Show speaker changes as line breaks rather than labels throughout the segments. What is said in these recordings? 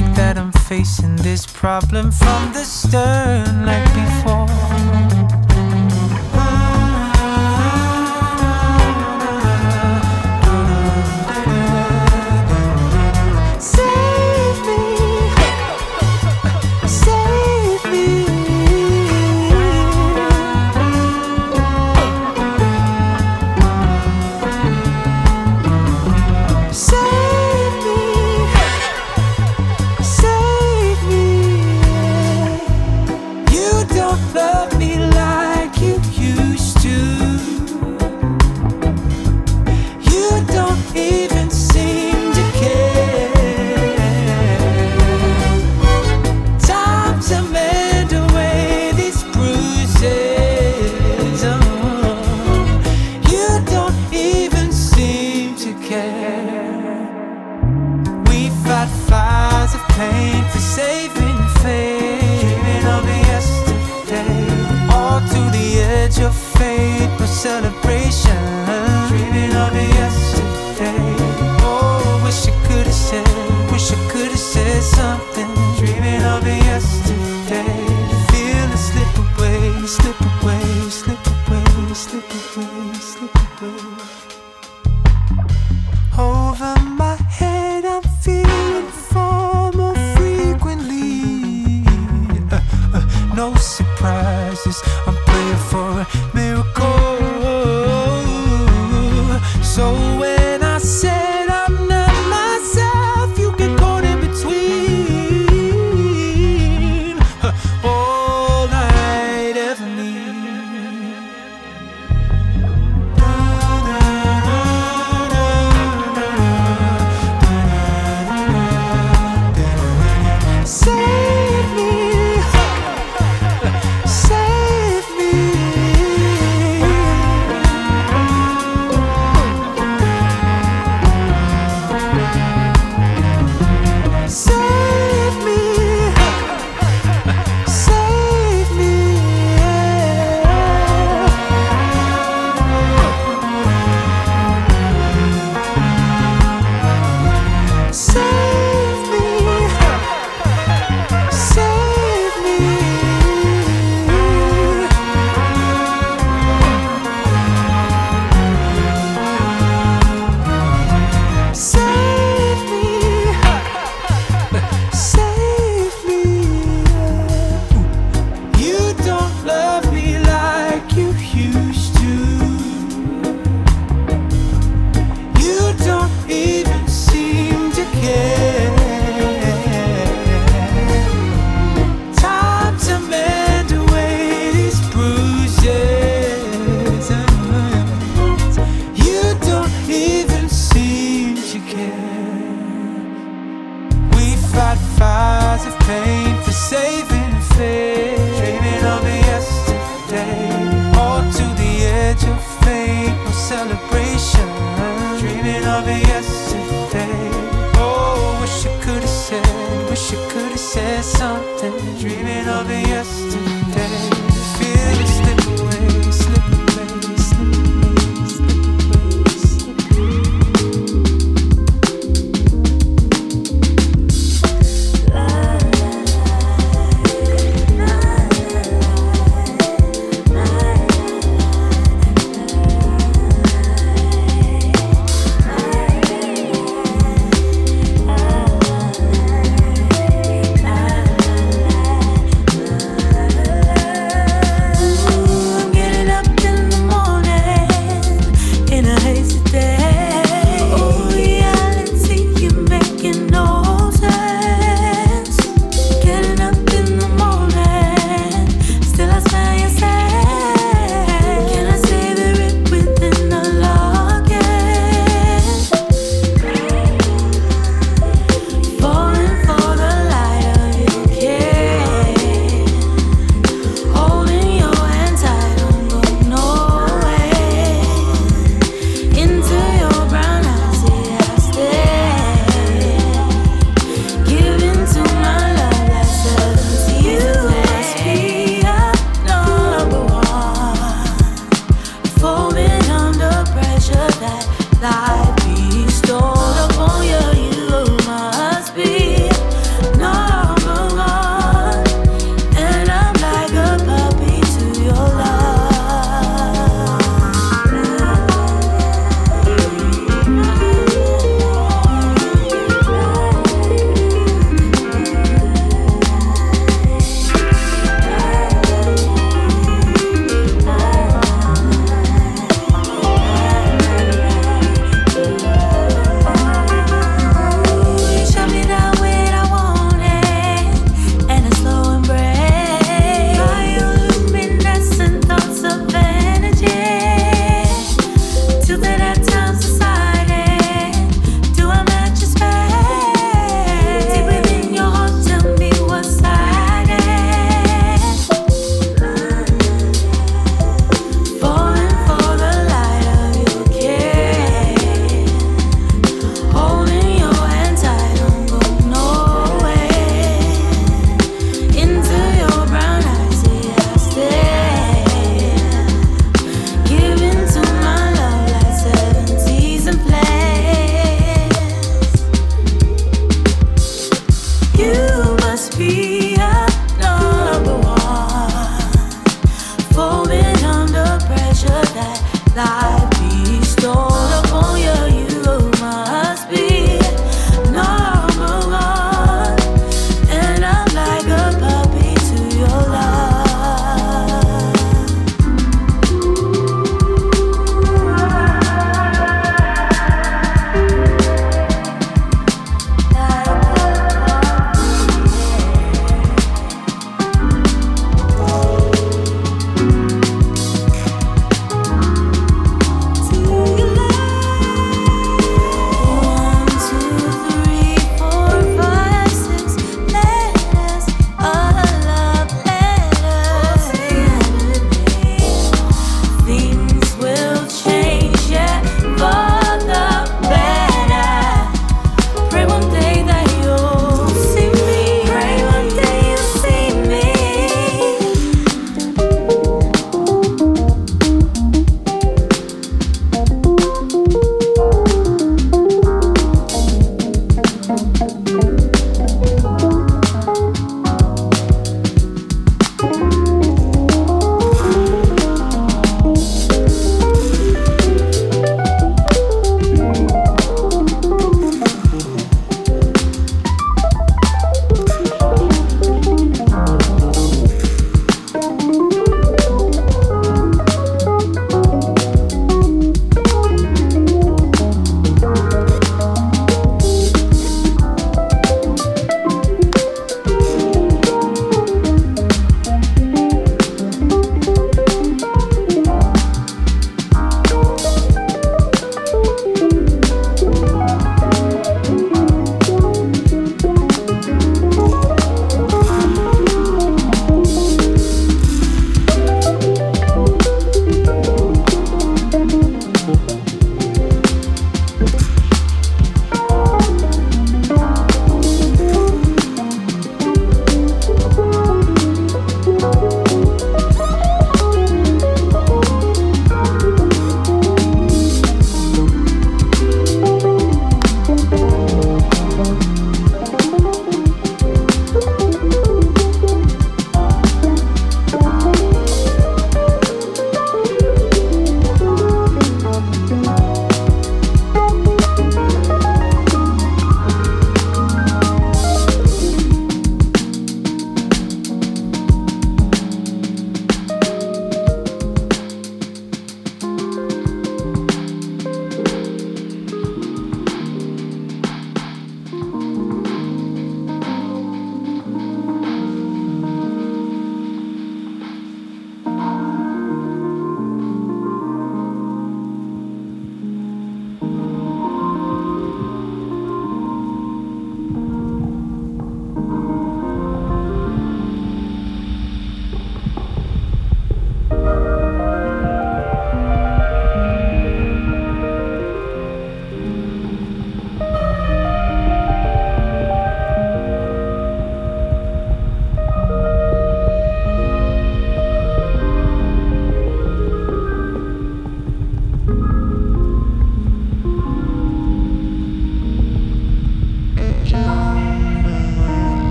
think that I'm facing this problem from the stern like before.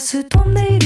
se tourner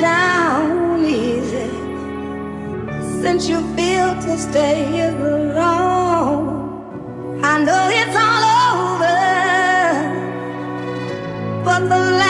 down easy since you feel to stay here alone. I know it's all over, but the last.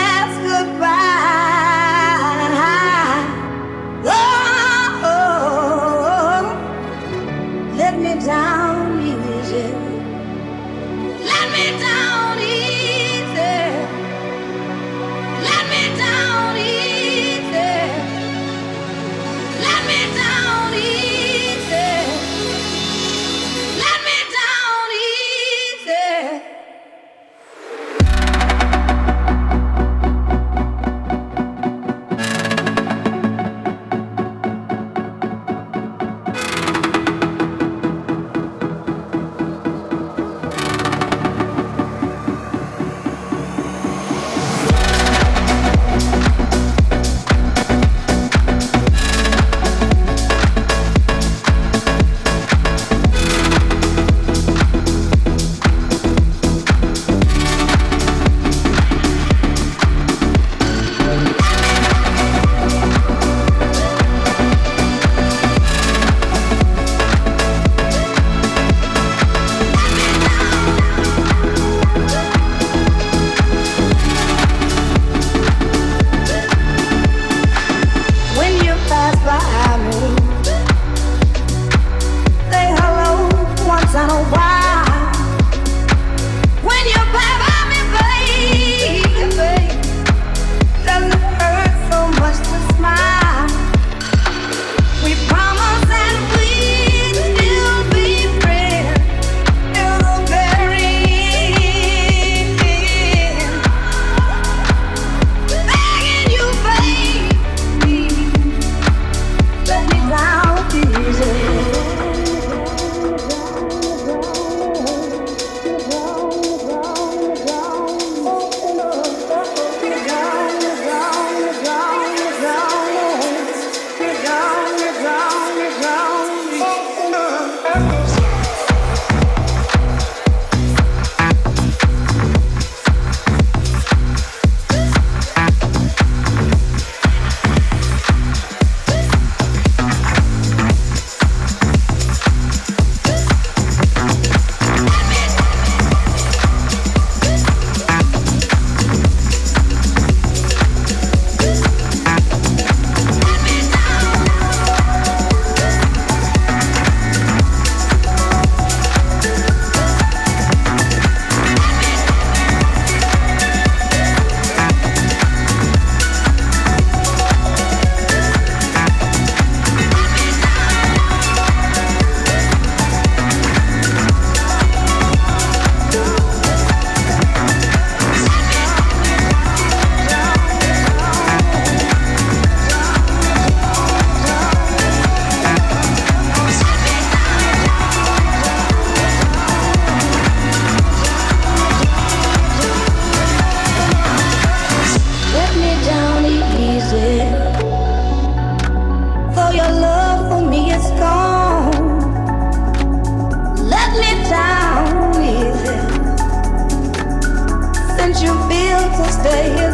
stay